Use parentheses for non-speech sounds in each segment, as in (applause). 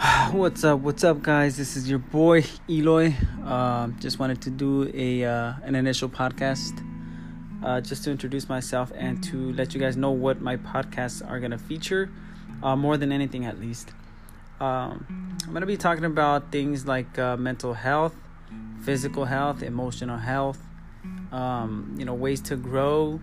(sighs) What's up? What's up, guys? This is your boy Eloy. Uh, just wanted to do a uh, an initial podcast, uh, just to introduce myself and to let you guys know what my podcasts are gonna feature, uh, more than anything, at least. Um, I'm gonna be talking about things like uh, mental health, physical health, emotional health. Um, you know, ways to grow.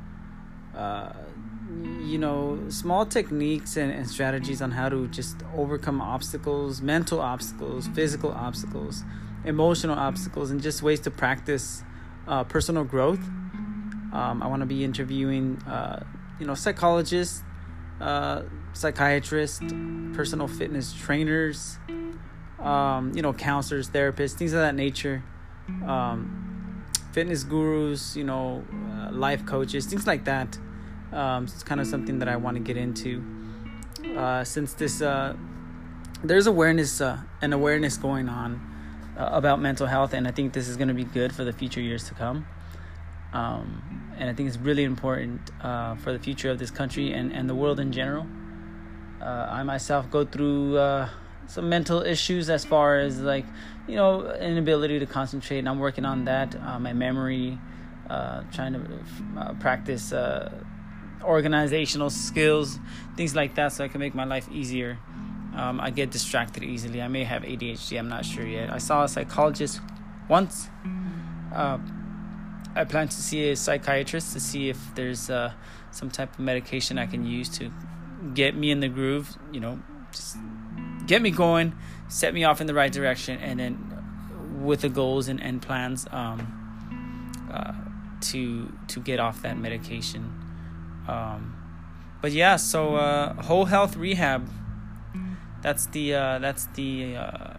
You know small techniques and, and, strategies on how to just overcome obstacles mental obstacles physical obstacles emotional obstacles and just ways to practice uh, personal growth. Um, i want to be interviewing uh, you know psychologists uh, psychiatrists personal fitness trainers um, you know counselors therapists things of that nature. Um, fitness gurus you know uh, life coaches things like that um, it's kind of something that I want to get into uh, since this uh, there's awareness uh, and awareness going on uh, about mental health, and I think this is going to be good for the future years to come. Um, and I think it's really important uh, for the future of this country and, and the world in general. Uh, I myself go through some mental issues as far as like you know inability to concentrate, and I'm working on that. my memory, trying to practice organizational skills, things like that, so I can make my life easier. Um, I get distracted easily. I may have ADHD, I'm not sure yet. I saw a psychologist once. Uh, I plan to see a psychiatrist to see if there's uh, some type of medication I can use to get me in the groove, you know, just get me going, set me off in the right direction, and then with the goals and, and plans um, uh, to to get off that medication. Um, but yeah, so uh, whole health rehab. That's the uh, that's the uh,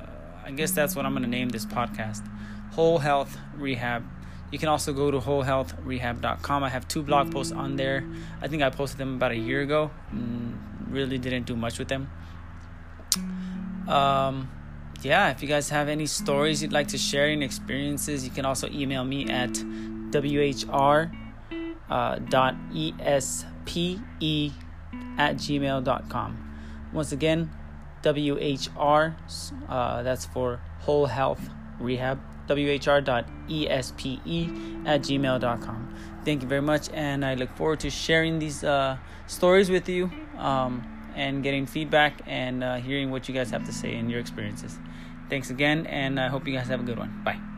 I guess that's what I'm gonna name this podcast. Whole health rehab. You can also go to wholehealthrehab.com. I have two blog posts on there. I think I posted them about a year ago. Mm, really didn't do much with them. Um, yeah, if you guys have any stories you'd like to share, any experiences, you can also email me at whr uh, dot espe at gmail.com. Once again, WHR, uh, that's for Whole Health Rehab, whr.espe at gmail.com. Thank you very much, and I look forward to sharing these uh, stories with you um, and getting feedback and uh, hearing what you guys have to say and your experiences. Thanks again, and I hope you guys have a good one. Bye.